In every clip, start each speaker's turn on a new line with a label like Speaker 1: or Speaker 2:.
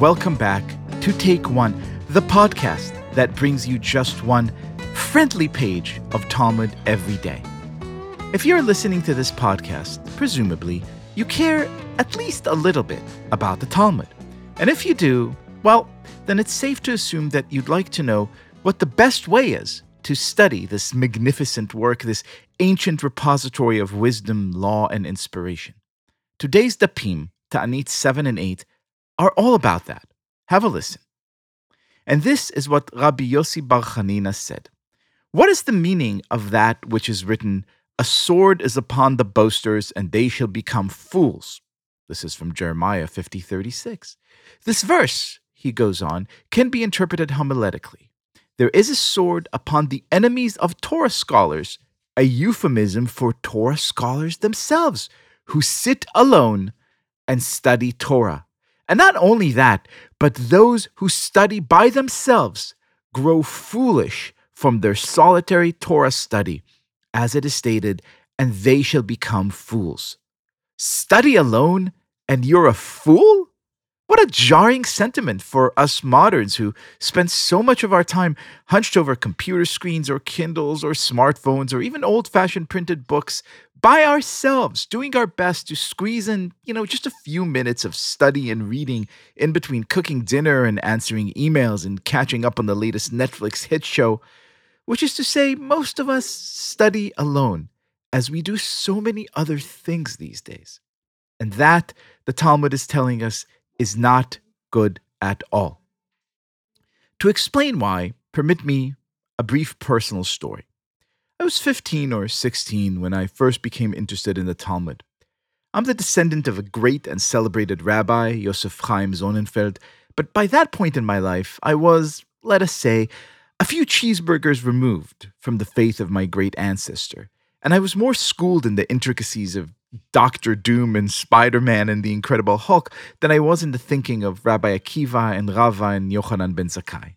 Speaker 1: welcome back to Take One, the podcast that brings you just one friendly page of Talmud every day. If you're listening to this podcast, presumably you care at least a little bit about the Talmud. And if you do, well, then it's safe to assume that you'd like to know what the best way is to study this magnificent work, this ancient repository of wisdom, law, and inspiration. Today's Dapim, Ta'anit 7 and 8, are all about that. Have a listen. And this is what Rabbi Yossi Bar Chanina said. What is the meaning of that which is written, A sword is upon the boasters, and they shall become fools? This is from Jeremiah 50 36. This verse, he goes on, can be interpreted homiletically. There is a sword upon the enemies of Torah scholars, a euphemism for Torah scholars themselves, who sit alone and study Torah. And not only that, but those who study by themselves grow foolish from their solitary Torah study, as it is stated, and they shall become fools. Study alone and you're a fool? What a jarring sentiment for us moderns who spend so much of our time hunched over computer screens or Kindles or smartphones or even old fashioned printed books by ourselves, doing our best to squeeze in, you know, just a few minutes of study and reading in between cooking dinner and answering emails and catching up on the latest Netflix hit show, which is to say, most of us study alone, as we do so many other things these days. And that, the Talmud is telling us, is not good at all. To explain why, permit me a brief personal story. Was 15 or 16 when I first became interested in the Talmud. I'm the descendant of a great and celebrated rabbi, Yosef Chaim Sonnenfeld, but by that point in my life, I was, let us say, a few cheeseburgers removed from the faith of my great ancestor, and I was more schooled in the intricacies of Doctor Doom and Spider Man and the Incredible Hulk than I was in the thinking of Rabbi Akiva and Rava and Yochanan ben Zakkai.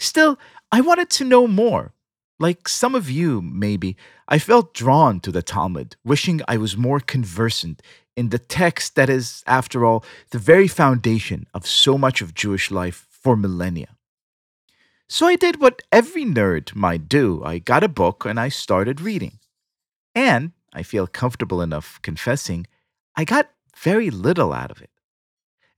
Speaker 1: Still, I wanted to know more. Like some of you, maybe, I felt drawn to the Talmud, wishing I was more conversant in the text that is, after all, the very foundation of so much of Jewish life for millennia. So I did what every nerd might do I got a book and I started reading. And I feel comfortable enough confessing, I got very little out of it.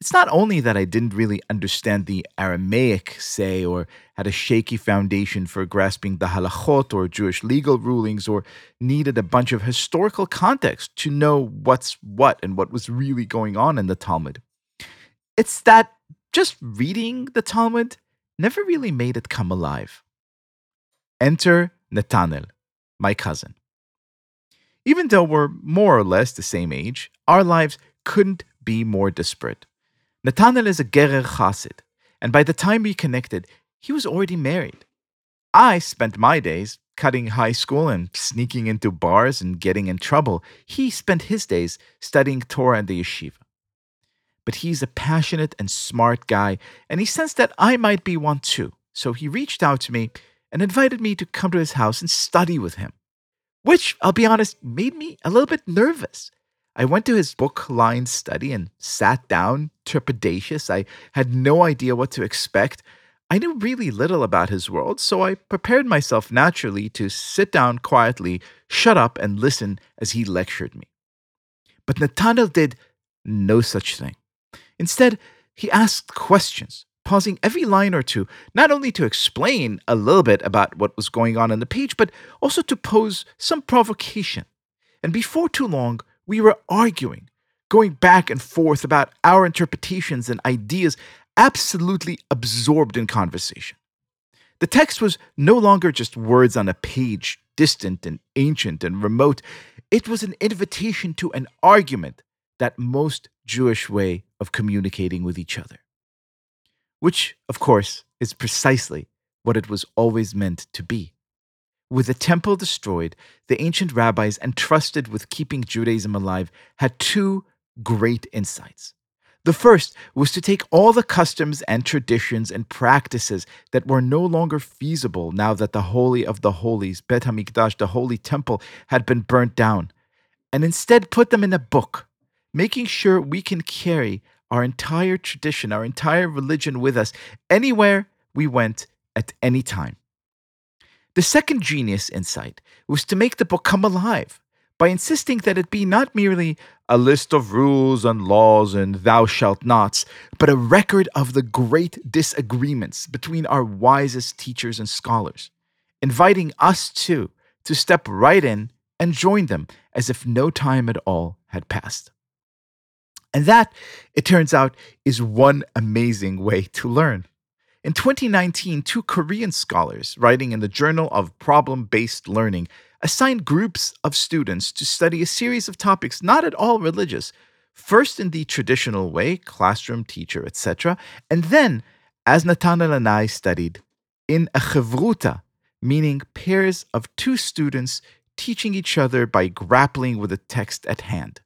Speaker 1: It's not only that I didn't really understand the Aramaic, say, or had a shaky foundation for grasping the halachot or Jewish legal rulings, or needed a bunch of historical context to know what's what and what was really going on in the Talmud. It's that just reading the Talmud never really made it come alive. Enter Netanel, my cousin. Even though we're more or less the same age, our lives couldn't be more disparate. Nathaniel is a Gerer Chassid, and by the time we connected, he was already married. I spent my days cutting high school and sneaking into bars and getting in trouble. He spent his days studying Torah in the yeshiva. But he's a passionate and smart guy, and he sensed that I might be one too. So he reached out to me and invited me to come to his house and study with him which, I'll be honest, made me a little bit nervous. I went to his book lined study and sat down, trepidatious. I had no idea what to expect. I knew really little about his world, so I prepared myself naturally to sit down quietly, shut up, and listen as he lectured me. But Nathaniel did no such thing. Instead, he asked questions, pausing every line or two, not only to explain a little bit about what was going on in the page, but also to pose some provocation. And before too long, we were arguing, going back and forth about our interpretations and ideas, absolutely absorbed in conversation. The text was no longer just words on a page, distant and ancient and remote. It was an invitation to an argument, that most Jewish way of communicating with each other which, of course, is precisely what it was always meant to be. With the temple destroyed, the ancient rabbis entrusted with keeping Judaism alive had two great insights. The first was to take all the customs and traditions and practices that were no longer feasible now that the Holy of the Holies, Bet HaMikdash, the Holy Temple, had been burnt down, and instead put them in a book, making sure we can carry our entire tradition, our entire religion with us anywhere we went at any time. The second genius insight was to make the book come alive by insisting that it be not merely a list of rules and laws and thou shalt nots, but a record of the great disagreements between our wisest teachers and scholars, inviting us too to step right in and join them as if no time at all had passed. And that, it turns out, is one amazing way to learn. In 2019, two Korean scholars writing in the Journal of Problem Based Learning assigned groups of students to study a series of topics not at all religious, first in the traditional way, classroom, teacher, etc., and then, as Nathanael and I studied, in a chevruta, meaning pairs of two students teaching each other by grappling with the text at hand.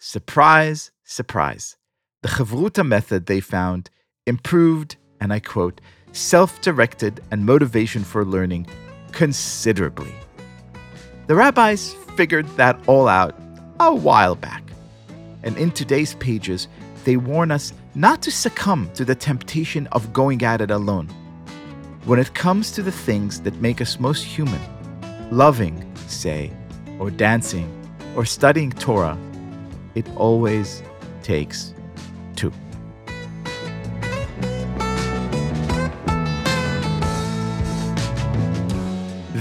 Speaker 1: Surprise, surprise. The chevruta method they found improved and I quote, self directed and motivation for learning considerably. The rabbis figured that all out a while back. And in today's pages, they warn us not to succumb to the temptation of going at it alone. When it comes to the things that make us most human, loving, say, or dancing, or studying Torah, it always takes two.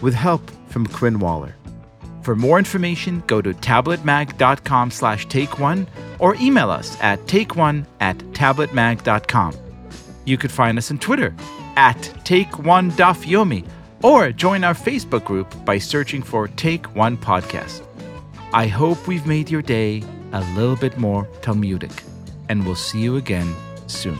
Speaker 1: with help from Quinn Waller. For more information, go to tabletmag.com slash take one or email us at takeone at tabletmag.com. You could find us on Twitter at Take One Daf Yomi or join our Facebook group by searching for Take One Podcast. I hope we've made your day a little bit more Talmudic, and we'll see you again soon.